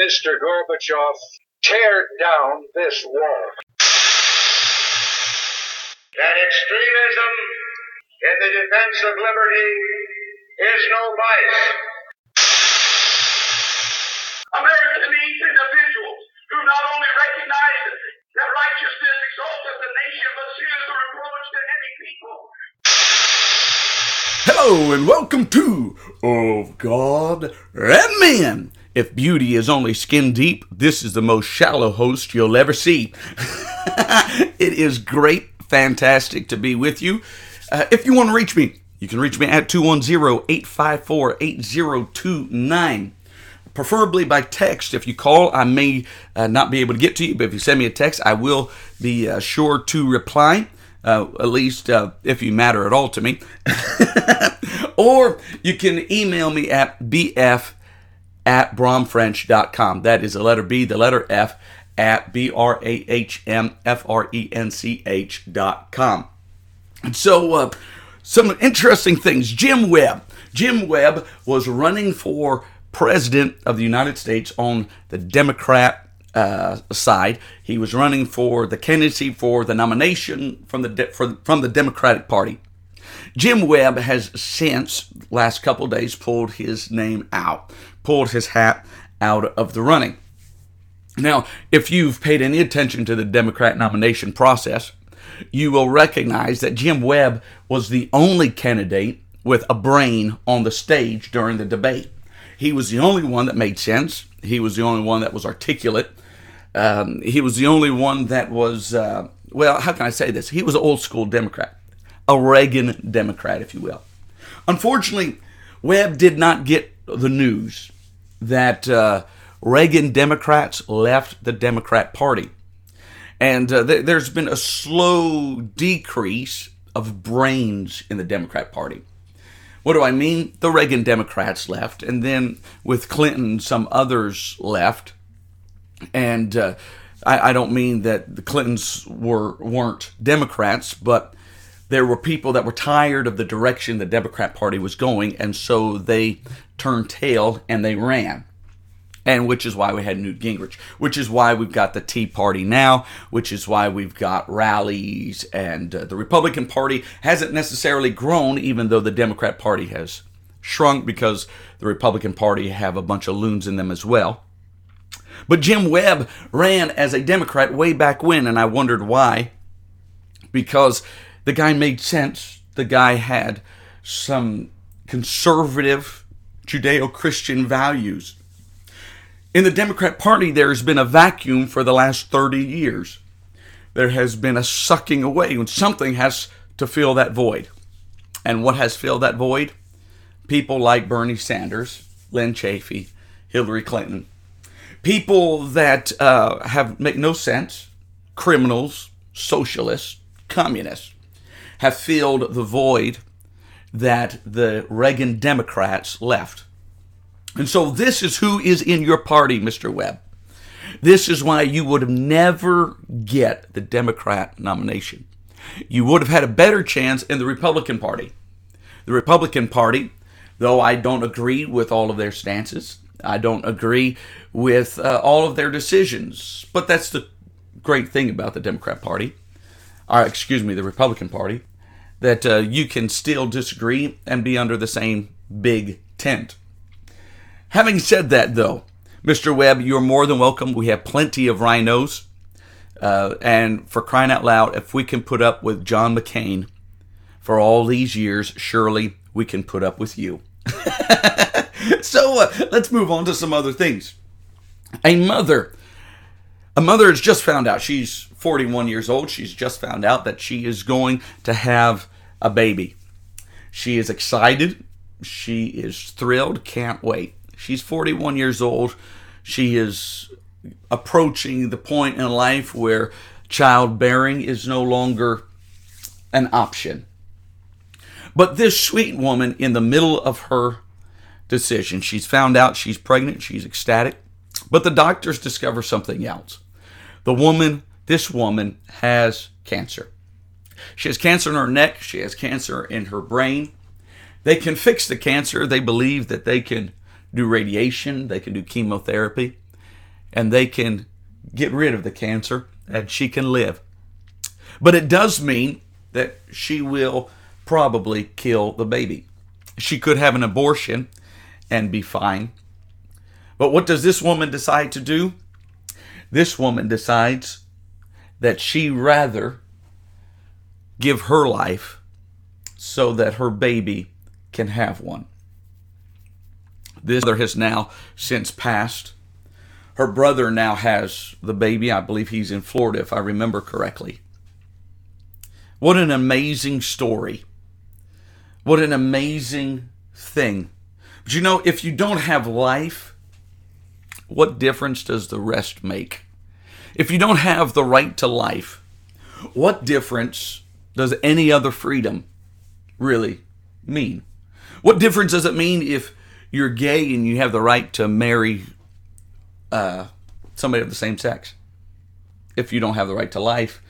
Mr. Gorbachev, tear down this wall. That extremism in the defense of liberty is no vice. America needs individuals who not only recognize that righteousness exalteth the nation, but sin is a reproach to any people. Hello and welcome to Of God and Men. If beauty is only skin deep, this is the most shallow host you'll ever see. it is great, fantastic to be with you. Uh, if you want to reach me, you can reach me at 210 854 8029 preferably by text. If you call, I may uh, not be able to get to you, but if you send me a text, I will be uh, sure to reply. Uh, at least uh, if you matter at all to me. or you can email me at bf at brahmfrench.com. That is the letter B, the letter F at B R A H M F R E N C H dot com. And so, uh, some interesting things. Jim Webb. Jim Webb was running for president of the United States on the Democrat uh, side. He was running for the candidacy for the nomination from the for, from the Democratic Party. Jim Webb has since last couple days pulled his name out, pulled his hat out of the running. Now, if you've paid any attention to the Democrat nomination process, you will recognize that Jim Webb was the only candidate with a brain on the stage during the debate. He was the only one that made sense. He was the only one that was articulate. Um, he was the only one that was, uh, well, how can I say this? He was an old school Democrat, a Reagan Democrat, if you will. Unfortunately, Webb did not get the news that uh, Reagan Democrats left the Democrat Party. And uh, th- there's been a slow decrease of brains in the Democrat Party. What do I mean? The Reagan Democrats left, and then with Clinton, some others left. And uh, I, I, don't mean that the Clintons were weren't Democrats, but there were people that were tired of the direction the Democrat Party was going, and so they turned tail and they ran. And which is why we had Newt Gingrich, which is why we've got the Tea Party now, which is why we've got rallies, and uh, the Republican Party hasn't necessarily grown, even though the Democrat Party has shrunk because the Republican Party have a bunch of loons in them as well. But Jim Webb ran as a Democrat way back when, and I wondered why. Because the guy made sense. The guy had some conservative Judeo Christian values. In the Democrat Party, there's been a vacuum for the last 30 years. There has been a sucking away, and something has to fill that void. And what has filled that void? People like Bernie Sanders, Lynn Chafee, Hillary Clinton. People that uh, have make no sense, criminals, socialists, communists, have filled the void that the Reagan Democrats left. And so this is who is in your party, Mr. Webb. This is why you would have never get the Democrat nomination. You would have had a better chance in the Republican Party. The Republican Party, though I don't agree with all of their stances, I don't agree with uh, all of their decisions, but that's the great thing about the Democrat Party, or excuse me, the Republican Party, that uh, you can still disagree and be under the same big tent. Having said that, though, Mr. Webb, you're more than welcome. We have plenty of RINOs. Uh, and for crying out loud, if we can put up with John McCain for all these years, surely we can put up with you. so uh, let's move on to some other things. A mother, a mother has just found out she's 41 years old. She's just found out that she is going to have a baby. She is excited. She is thrilled. Can't wait. She's 41 years old. She is approaching the point in life where childbearing is no longer an option. But this sweet woman, in the middle of her decision, she's found out she's pregnant, she's ecstatic, but the doctors discover something else. The woman, this woman, has cancer. She has cancer in her neck, she has cancer in her brain. They can fix the cancer. They believe that they can do radiation, they can do chemotherapy. and they can get rid of the cancer and she can live. But it does mean that she will probably kill the baby. She could have an abortion and be fine. But what does this woman decide to do? This woman decides that she rather give her life so that her baby can have one. This mother has now since passed. Her brother now has the baby. I believe he's in Florida, if I remember correctly. What an amazing story. What an amazing thing. But you know, if you don't have life, what difference does the rest make? If you don't have the right to life, what difference does any other freedom really mean? What difference does it mean if you're gay and you have the right to marry uh, somebody of the same sex? If you don't have the right to life,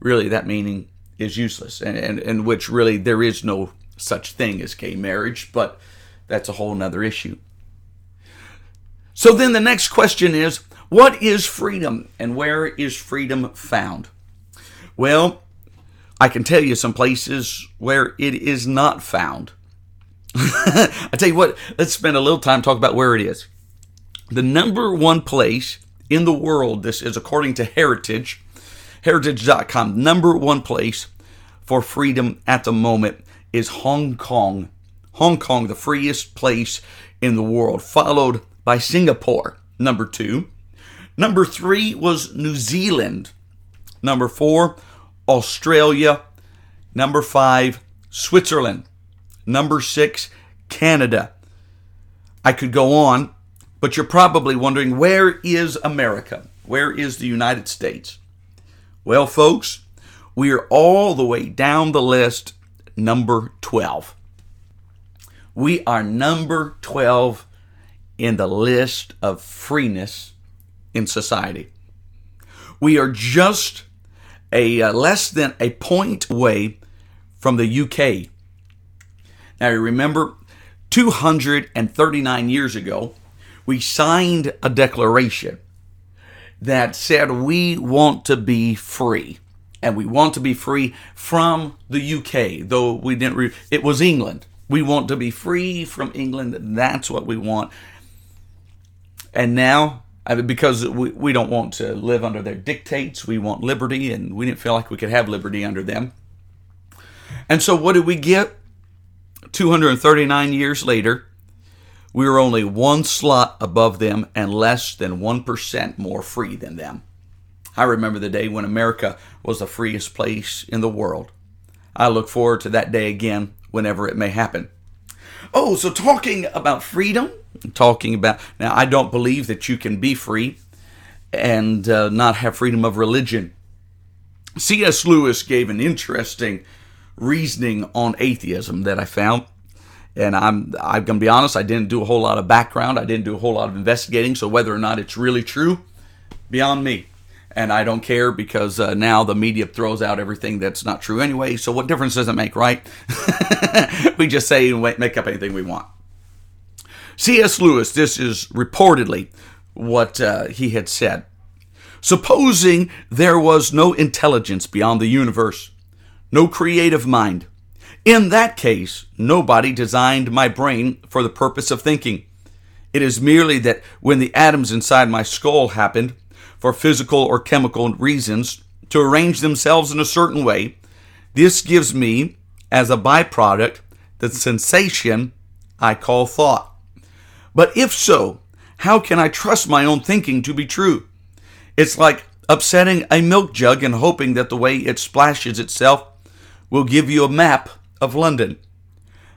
really that meaning is useless, and, and, and which really there is no such thing as gay marriage, but that's a whole nother issue. So then the next question is what is freedom and where is freedom found? Well, I can tell you some places where it is not found. I tell you what, let's spend a little time talking about where it is. The number one place in the world, this is according to Heritage, heritage.com, number one place for freedom at the moment is Hong Kong. Hong Kong, the freest place in the world, followed by Singapore, number two. Number three was New Zealand. Number four, Australia. Number five, Switzerland. Number six, Canada. I could go on, but you're probably wondering where is America? Where is the United States? Well, folks, we are all the way down the list, number 12. We are number 12 in the list of freeness in society. We are just a uh, less than a point away from the UK. Now, you remember 239 years ago, we signed a declaration that said we want to be free. And we want to be free from the UK, though we didn't, re- it was England. We want to be free from England. That's what we want. And now, I mean, because we, we don't want to live under their dictates, we want liberty, and we didn't feel like we could have liberty under them. And so, what did we get? 239 years later, we were only one slot above them and less than 1% more free than them. I remember the day when America was the freest place in the world. I look forward to that day again whenever it may happen. Oh, so talking about freedom, talking about now, I don't believe that you can be free and uh, not have freedom of religion. C.S. Lewis gave an interesting reasoning on atheism that I found. And I'm I'm gonna be honest, I didn't do a whole lot of background, I didn't do a whole lot of investigating, so whether or not it's really true, beyond me. And I don't care because uh, now the media throws out everything that's not true anyway. So what difference does it make, right? we just say and make up anything we want. C.S. Lewis, this is reportedly what uh, he had said. Supposing there was no intelligence beyond the universe, no creative mind, in that case, nobody designed my brain for the purpose of thinking. It is merely that when the atoms inside my skull happened, for physical or chemical reasons, to arrange themselves in a certain way, this gives me, as a byproduct, the sensation I call thought. But if so, how can I trust my own thinking to be true? It's like upsetting a milk jug and hoping that the way it splashes itself will give you a map of London.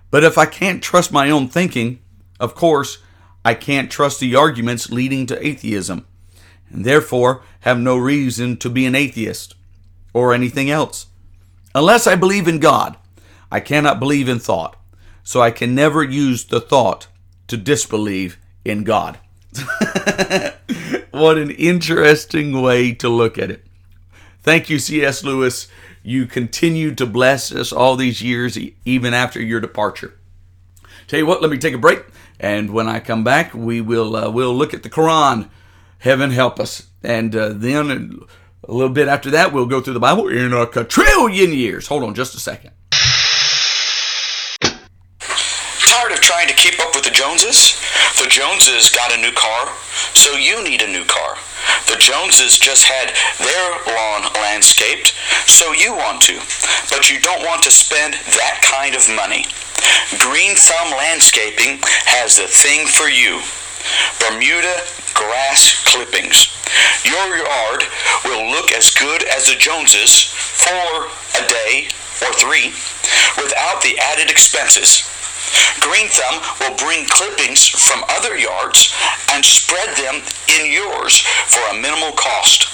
But if I can't trust my own thinking, of course, I can't trust the arguments leading to atheism, and therefore have no reason to be an atheist or anything else. Unless I believe in God, I cannot believe in thought, so I can never use the thought to disbelieve in God. what an interesting way to look at it. Thank you, C.S. Lewis. You continue to bless us all these years, even after your departure. Tell you what, let me take a break, and when I come back, we will uh, we'll look at the Quran Heaven help us. And uh, then a little bit after that, we'll go through the Bible in a quadrillion years. Hold on just a second. Tired of trying to keep up with the Joneses? The Joneses got a new car, so you need a new car. The Joneses just had their lawn landscaped, so you want to, but you don't want to spend that kind of money. Green Thumb Landscaping has the thing for you. Bermuda grass clippings. Your yard will look as good as the Joneses for a day or three without the added expenses. Green Thumb will bring clippings from other yards and spread them in yours for a minimal cost.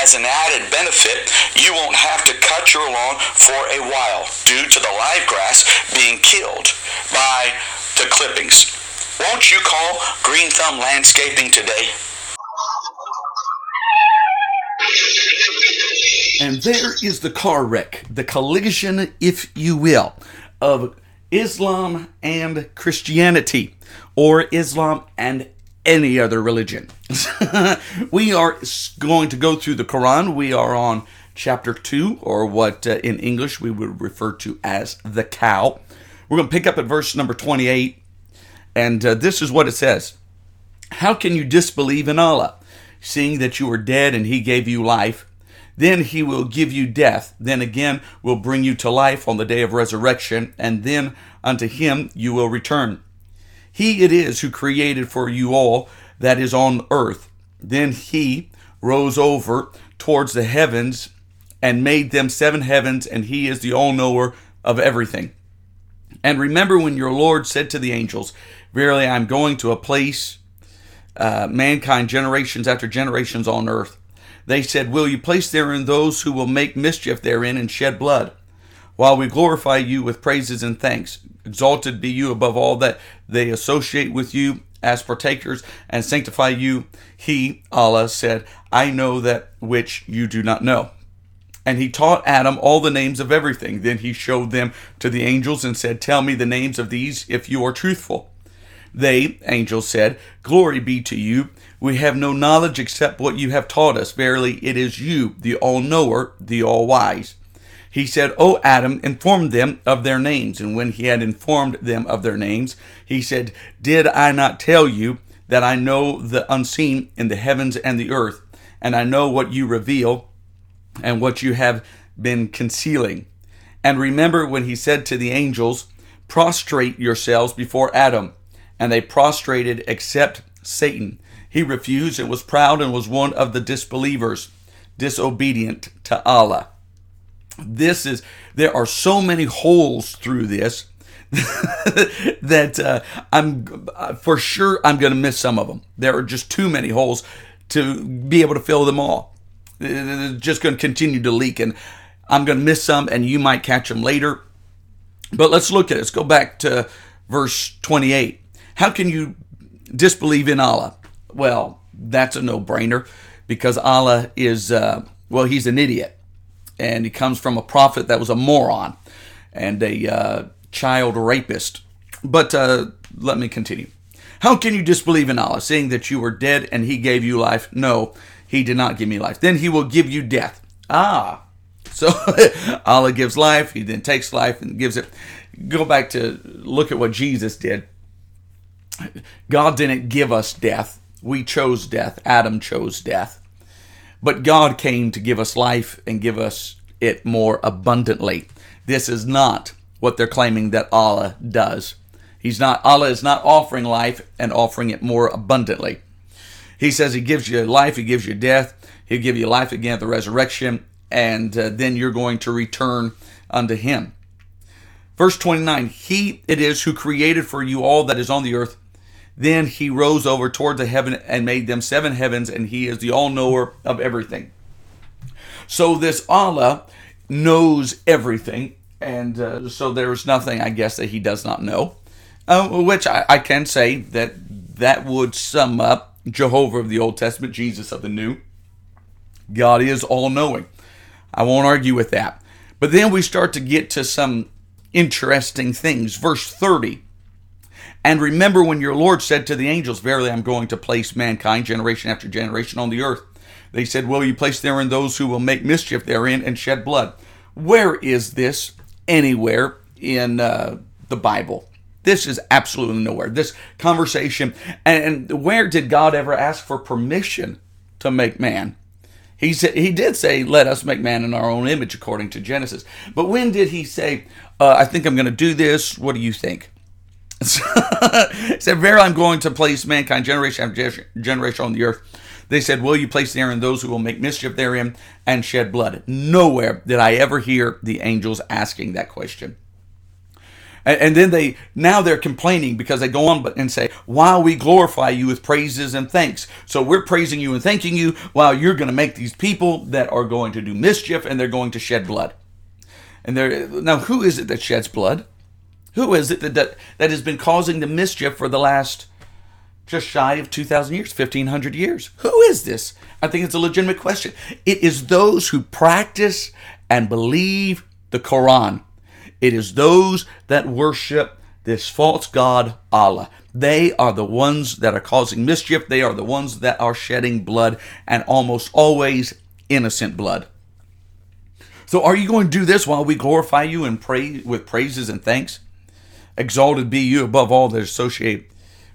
As an added benefit, you won't have to cut your lawn for a while due to the live grass being killed by the clippings. Won't you call Green Thumb Landscaping today? And there is the car wreck, the collision, if you will, of Islam and Christianity, or Islam and any other religion. we are going to go through the Quran. We are on chapter 2, or what uh, in English we would refer to as the cow. We're going to pick up at verse number 28, and uh, this is what it says How can you disbelieve in Allah, seeing that you are dead and He gave you life? Then he will give you death. Then again will bring you to life on the day of resurrection, and then unto him you will return. He it is who created for you all that is on earth. Then he rose over towards the heavens and made them seven heavens, and he is the all knower of everything. And remember when your Lord said to the angels, Verily I am going to a place, uh, mankind generations after generations on earth they said, Will you place therein those who will make mischief therein and shed blood? While we glorify you with praises and thanks, exalted be you above all that they associate with you as partakers and sanctify you. He, Allah, said, I know that which you do not know. And he taught Adam all the names of everything. Then he showed them to the angels and said, Tell me the names of these if you are truthful. They, angels, said, Glory be to you. We have no knowledge except what you have taught us. Verily, it is you, the all knower, the all wise. He said, O Adam, inform them of their names. And when he had informed them of their names, he said, Did I not tell you that I know the unseen in the heavens and the earth, and I know what you reveal and what you have been concealing? And remember when he said to the angels, Prostrate yourselves before Adam. And they prostrated except Satan. He refused and was proud and was one of the disbelievers, disobedient to Allah. This is, there are so many holes through this that uh, I'm for sure I'm going to miss some of them. There are just too many holes to be able to fill them all. It's just going to continue to leak, and I'm going to miss some, and you might catch them later. But let's look at it. Let's go back to verse 28. How can you disbelieve in Allah? Well, that's a no brainer because Allah is, uh, well, he's an idiot. And he comes from a prophet that was a moron and a uh, child rapist. But uh, let me continue. How can you disbelieve in Allah, seeing that you were dead and he gave you life? No, he did not give me life. Then he will give you death. Ah, so Allah gives life, he then takes life and gives it. Go back to look at what Jesus did. God didn't give us death, we chose death. Adam chose death. But God came to give us life and give us it more abundantly. This is not what they're claiming that Allah does. He's not Allah is not offering life and offering it more abundantly. He says he gives you life, he gives you death, he'll give you life again at the resurrection, and uh, then you're going to return unto him. Verse 29 He it is who created for you all that is on the earth then he rose over toward the heaven and made them seven heavens, and he is the all knower of everything. So this Allah knows everything, and uh, so there's nothing, I guess, that he does not know. Uh, which I, I can say that that would sum up Jehovah of the Old Testament, Jesus of the New. God is all knowing. I won't argue with that. But then we start to get to some interesting things. Verse 30 And remember when your Lord said to the angels, Verily I'm going to place mankind generation after generation on the earth. They said, Will you place therein those who will make mischief therein and shed blood? Where is this anywhere in uh, the Bible? This is absolutely nowhere. This conversation, and where did God ever ask for permission to make man? He said he did say, "Let us make man in our own image," according to Genesis. But when did he say, uh, "I think I'm going to do this"? What do you think? said, "Verily, I'm going to place mankind generation after generation on the earth." They said, Will you place therein those who will make mischief therein and shed blood? Nowhere did I ever hear the angels asking that question. And, then they now they're complaining because they go on and say, "While we glorify you with praises and thanks." So we're praising you and thanking you while you're going to make these people that are going to do mischief and they're going to shed blood. And there now, who is it that sheds blood? Who is it that, that has been causing the mischief for the last just shy of 2,000 years, 1,500 years. Who is this? I think it's a legitimate question. It is those who practice and believe the Quran. It is those that worship this false god, Allah. They are the ones that are causing mischief. They are the ones that are shedding blood, and almost always innocent blood. So, are you going to do this while we glorify you and pray with praises and thanks? Exalted be you above all that associate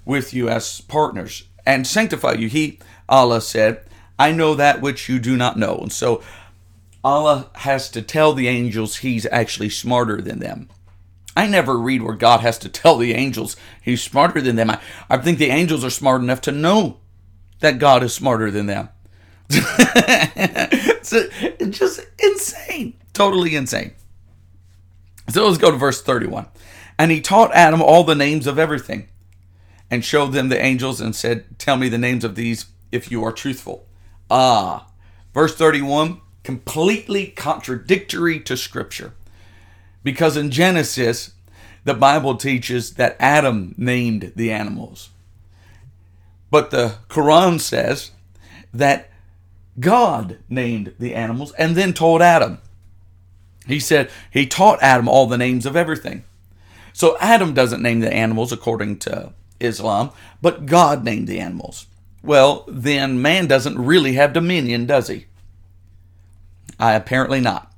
with you as partners and sanctify you. He, Allah said, I know that which you do not know. And so Allah has to tell the angels he's actually smarter than them. I never read where God has to tell the angels he's smarter than them. I, I think the angels are smart enough to know that God is smarter than them. it's, it's just insane. Totally insane. So let's go to verse 31. And he taught Adam all the names of everything and showed them the angels and said, Tell me the names of these if you are truthful. Ah, verse 31, completely contradictory to Scripture. Because in Genesis, the Bible teaches that Adam named the animals. But the Quran says that God named the animals and then told Adam. He said he taught Adam all the names of everything. So Adam doesn't name the animals according to Islam, but God named the animals. Well, then man doesn't really have dominion, does he? I apparently not.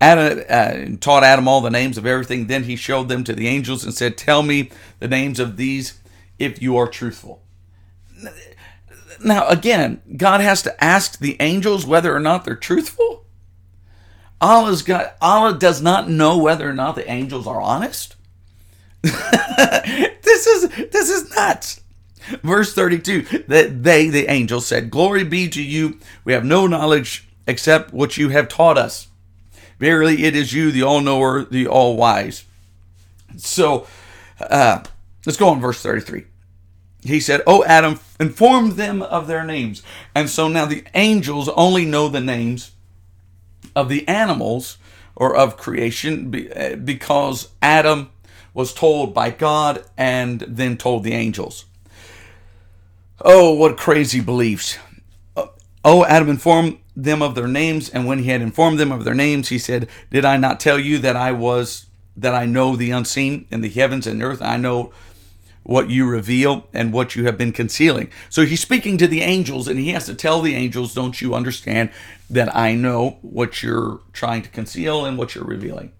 Adam uh, taught Adam all the names of everything. Then he showed them to the angels and said, "Tell me the names of these, if you are truthful." Now, again, God has to ask the angels whether or not they're truthful. Allah's got Allah does not know whether or not the angels are honest. this is this is nuts. Verse 32 that they, the angels, said, Glory be to you. We have no knowledge except what you have taught us. Verily, it is you, the all knower, the all wise. So, uh, let's go on verse 33. He said, Oh, Adam, inform them of their names. And so now the angels only know the names of the animals or of creation uh, because Adam was told by God and then told the angels. Oh, what crazy beliefs. Uh, oh, Adam informed them of their names, and when he had informed them of their names, he said, Did I not tell you that I was, that I know the unseen in the heavens and earth? I know what you reveal and what you have been concealing. So he's speaking to the angels, and he has to tell the angels, Don't you understand that I know what you're trying to conceal and what you're revealing?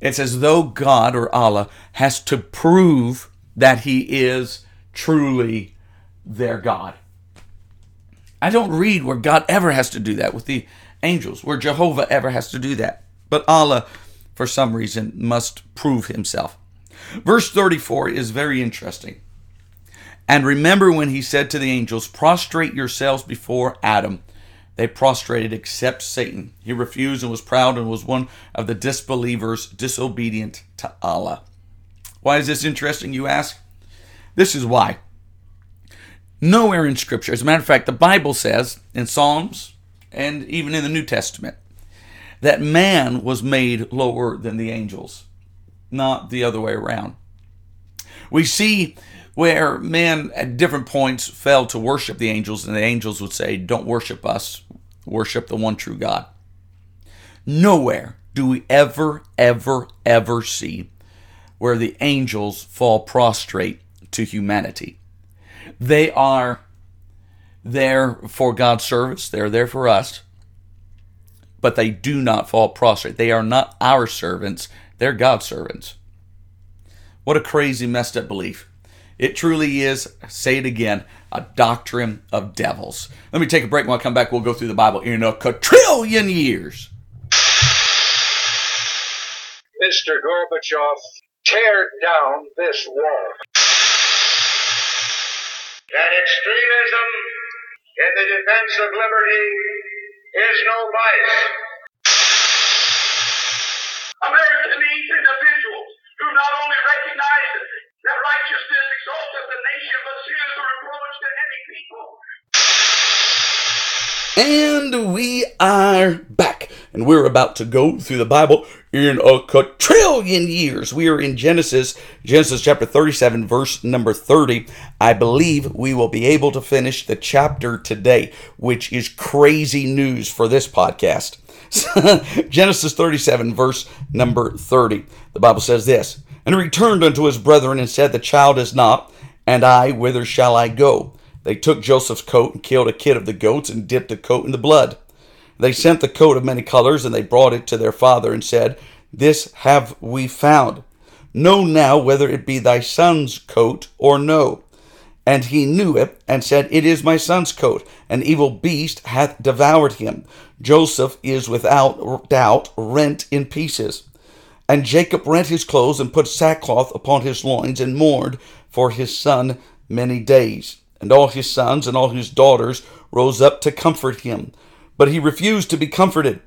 It's as though God or Allah has to prove that He is truly their God. I don't read where God ever has to do that with the angels, where Jehovah ever has to do that. But Allah, for some reason, must prove Himself. Verse 34 is very interesting. And remember when He said to the angels, Prostrate yourselves before Adam they prostrated except Satan. He refused and was proud and was one of the disbelievers, disobedient to Allah. Why is this interesting, you ask? This is why. Nowhere in Scripture, as a matter of fact, the Bible says in Psalms and even in the New Testament that man was made lower than the angels, not the other way around. We see where men at different points fell to worship the angels, and the angels would say, Don't worship us, worship the one true God. Nowhere do we ever, ever, ever see where the angels fall prostrate to humanity. They are there for God's service, they're there for us, but they do not fall prostrate. They are not our servants, they're God's servants. What a crazy, messed up belief. It truly is, say it again, a doctrine of devils. Let me take a break. When I come back, we'll go through the Bible in a quadrillion years. Mr. Gorbachev, tear down this wall. That extremism in the defense of liberty is no vice. And we are back, and we're about to go through the Bible in a quadrillion years. We are in Genesis, Genesis chapter 37, verse number 30. I believe we will be able to finish the chapter today, which is crazy news for this podcast. Genesis 37, verse number 30. The Bible says this And he returned unto his brethren and said, The child is not, and I, whither shall I go? They took Joseph's coat and killed a kid of the goats and dipped the coat in the blood. They sent the coat of many colors and they brought it to their father and said, This have we found. Know now whether it be thy son's coat or no. And he knew it and said, It is my son's coat. An evil beast hath devoured him. Joseph is without doubt rent in pieces. And Jacob rent his clothes and put sackcloth upon his loins and mourned for his son many days. And all his sons and all his daughters rose up to comfort him. But he refused to be comforted,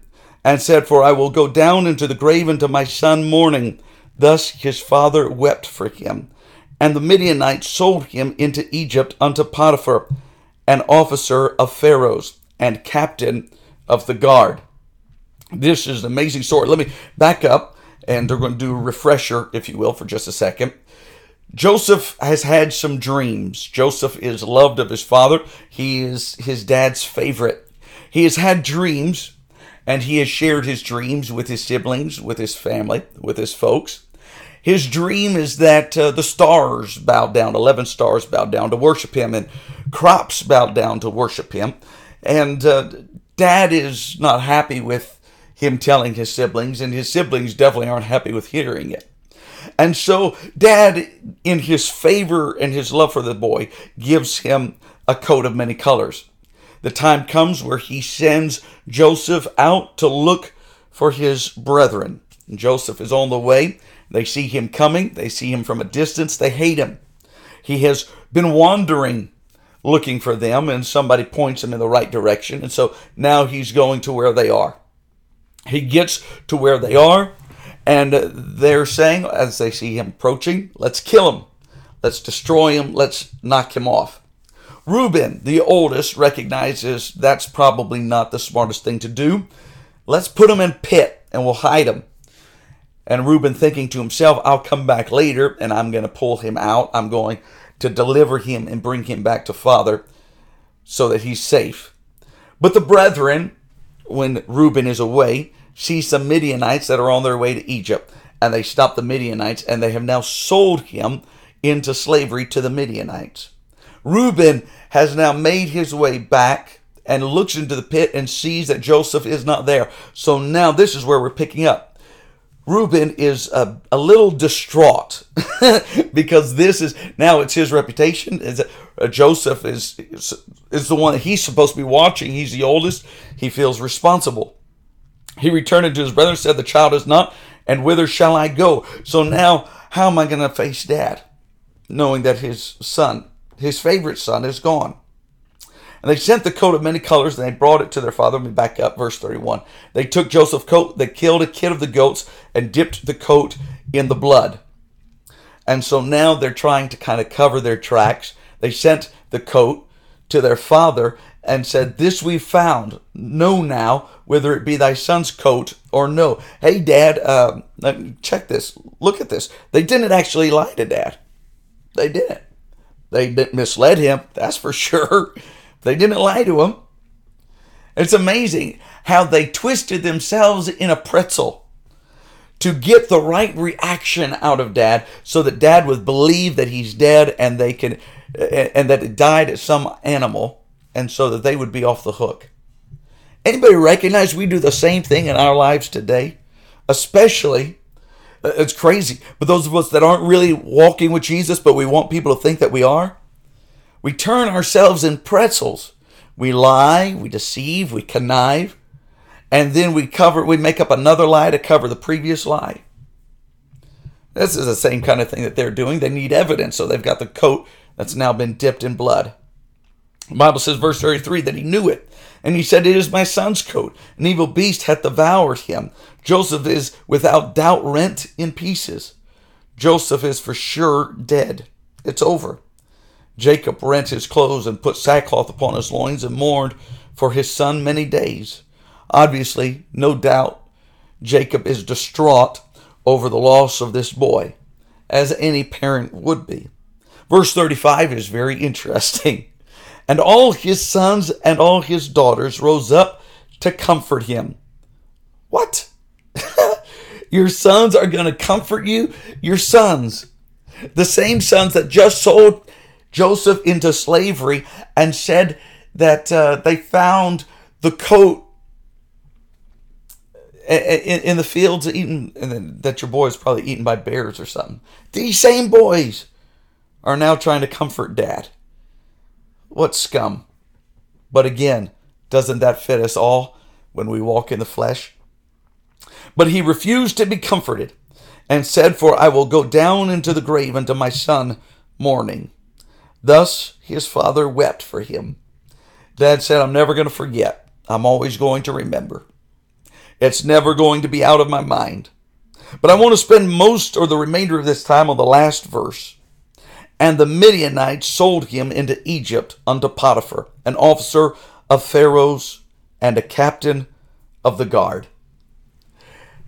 and said, For I will go down into the grave unto my son mourning. Thus his father wept for him. And the Midianites sold him into Egypt unto Potiphar, an officer of Pharaoh's, and captain of the guard. This is an amazing story. Let me back up, and we're going to do a refresher, if you will, for just a second. Joseph has had some dreams. Joseph is loved of his father. He is his dad's favorite. He has had dreams, and he has shared his dreams with his siblings, with his family, with his folks. His dream is that uh, the stars bow down, 11 stars bow down to worship him, and crops bow down to worship him. And uh, dad is not happy with him telling his siblings, and his siblings definitely aren't happy with hearing it. And so, dad, in his favor and his love for the boy, gives him a coat of many colors. The time comes where he sends Joseph out to look for his brethren. Joseph is on the way. They see him coming, they see him from a distance, they hate him. He has been wandering looking for them, and somebody points him in the right direction. And so now he's going to where they are. He gets to where they are, and they're saying, as they see him approaching, let's kill him. Let's destroy him. Let's knock him off. Reuben, the oldest, recognizes that's probably not the smartest thing to do. Let's put him in pit and we'll hide him. And Reuben thinking to himself, I'll come back later and I'm going to pull him out. I'm going to deliver him and bring him back to father so that he's safe. But the brethren, when Reuben is away, see some Midianites that are on their way to Egypt. And they stop the Midianites and they have now sold him into slavery to the Midianites. Reuben has now made his way back and looks into the pit and sees that Joseph is not there. So now this is where we're picking up. Reuben is a, a little distraught because this is now it's his reputation. Is uh, Joseph is, is is the one that he's supposed to be watching. He's the oldest. He feels responsible. He returned to his brother, said, The child is not, and whither shall I go? So now, how am I going to face dad? Knowing that his son, his favorite son, is gone. And they sent the coat of many colors, and they brought it to their father. Let me back up, verse 31. They took Joseph's coat, they killed a kid of the goats, and dipped the coat in the blood. And so now they're trying to kind of cover their tracks. They sent the coat to their father and said, This we found. Know now whether it be thy son's coat or no. Hey, Dad, uh, check this. Look at this. They didn't actually lie to Dad. They didn't. They misled him, that's for sure. They didn't lie to him. It's amazing how they twisted themselves in a pretzel to get the right reaction out of dad so that dad would believe that he's dead and they can and that it died as some animal and so that they would be off the hook. Anybody recognize we do the same thing in our lives today? Especially uh, it's crazy, but those of us that aren't really walking with Jesus but we want people to think that we are, we turn ourselves in pretzels. We lie, we deceive, we connive, and then we cover we make up another lie to cover the previous lie. This is the same kind of thing that they're doing. They need evidence, so they've got the coat that's now been dipped in blood. The Bible says, verse 33, that he knew it. And he said, It is my son's coat. An evil beast hath devoured him. Joseph is without doubt rent in pieces. Joseph is for sure dead. It's over. Jacob rent his clothes and put sackcloth upon his loins and mourned for his son many days. Obviously, no doubt, Jacob is distraught over the loss of this boy, as any parent would be. Verse 35 is very interesting. And all his sons and all his daughters rose up to comfort him. What? Your sons are going to comfort you? Your sons. The same sons that just sold Joseph into slavery and said that uh, they found the coat in, in the fields eaten, and that your boy is probably eaten by bears or something. These same boys are now trying to comfort dad. What scum. But again, doesn't that fit us all when we walk in the flesh? But he refused to be comforted and said, For I will go down into the grave unto my son mourning. Thus his father wept for him. Dad said, I'm never going to forget. I'm always going to remember. It's never going to be out of my mind. But I want to spend most or the remainder of this time on the last verse. And the Midianites sold him into Egypt unto Potiphar, an officer of Pharaoh's and a captain of the guard.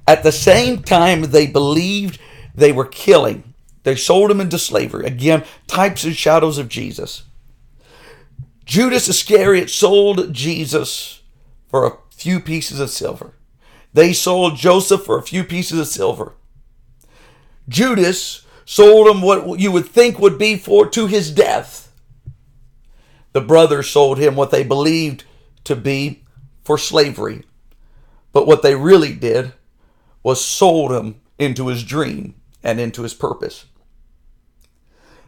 At the same time, they believed they were killing. They sold him into slavery. Again, types and shadows of Jesus. Judas Iscariot sold Jesus for a few pieces of silver. They sold Joseph for a few pieces of silver. Judas sold him what you would think would be for to his death. The brothers sold him what they believed to be for slavery. But what they really did was sold him into his dream and into his purpose.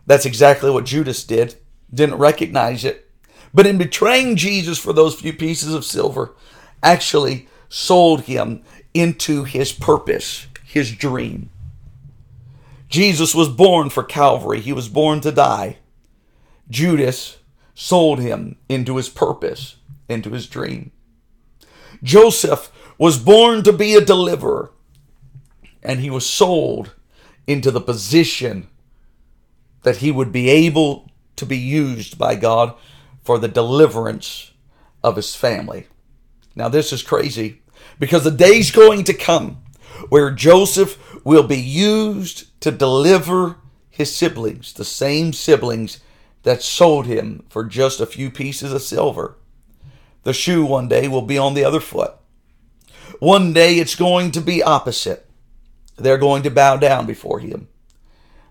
That's exactly what Judas did. Didn't recognize it. But in betraying Jesus for those few pieces of silver, actually sold him into his purpose, his dream. Jesus was born for Calvary, he was born to die. Judas sold him into his purpose, into his dream. Joseph was born to be a deliverer, and he was sold into the position that he would be able to be used by God for the deliverance of his family. Now, this is crazy because the day's going to come where Joseph will be used to deliver his siblings, the same siblings that sold him for just a few pieces of silver. The shoe one day will be on the other foot. One day it's going to be opposite. They're going to bow down before him.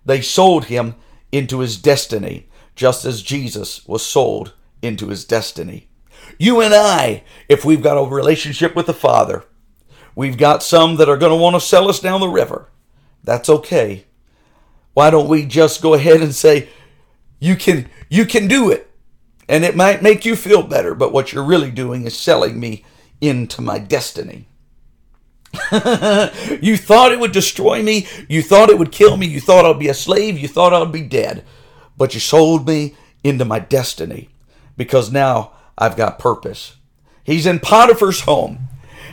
They sold him into his destiny, just as Jesus was sold into his destiny. You and I, if we've got a relationship with the Father, we've got some that are going to want to sell us down the river. That's okay. Why don't we just go ahead and say, you can, you can do it. And it might make you feel better, but what you're really doing is selling me into my destiny. you thought it would destroy me. You thought it would kill me. You thought I'd be a slave. You thought I'd be dead. But you sold me into my destiny because now I've got purpose. He's in Potiphar's home.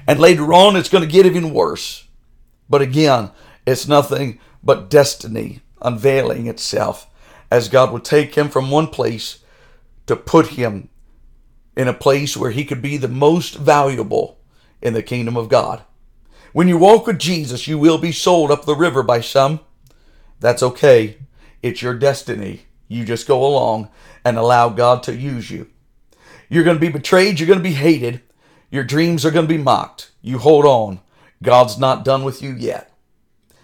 And later on, it's going to get even worse. But again, it's nothing but destiny unveiling itself as God would take him from one place to put him in a place where he could be the most valuable in the kingdom of God. When you walk with Jesus, you will be sold up the river by some. That's okay. It's your destiny. You just go along and allow God to use you. You're going to be betrayed. You're going to be hated. Your dreams are going to be mocked. You hold on. God's not done with you yet.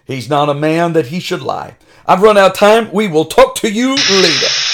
He's not a man that he should lie. I've run out of time. We will talk to you later.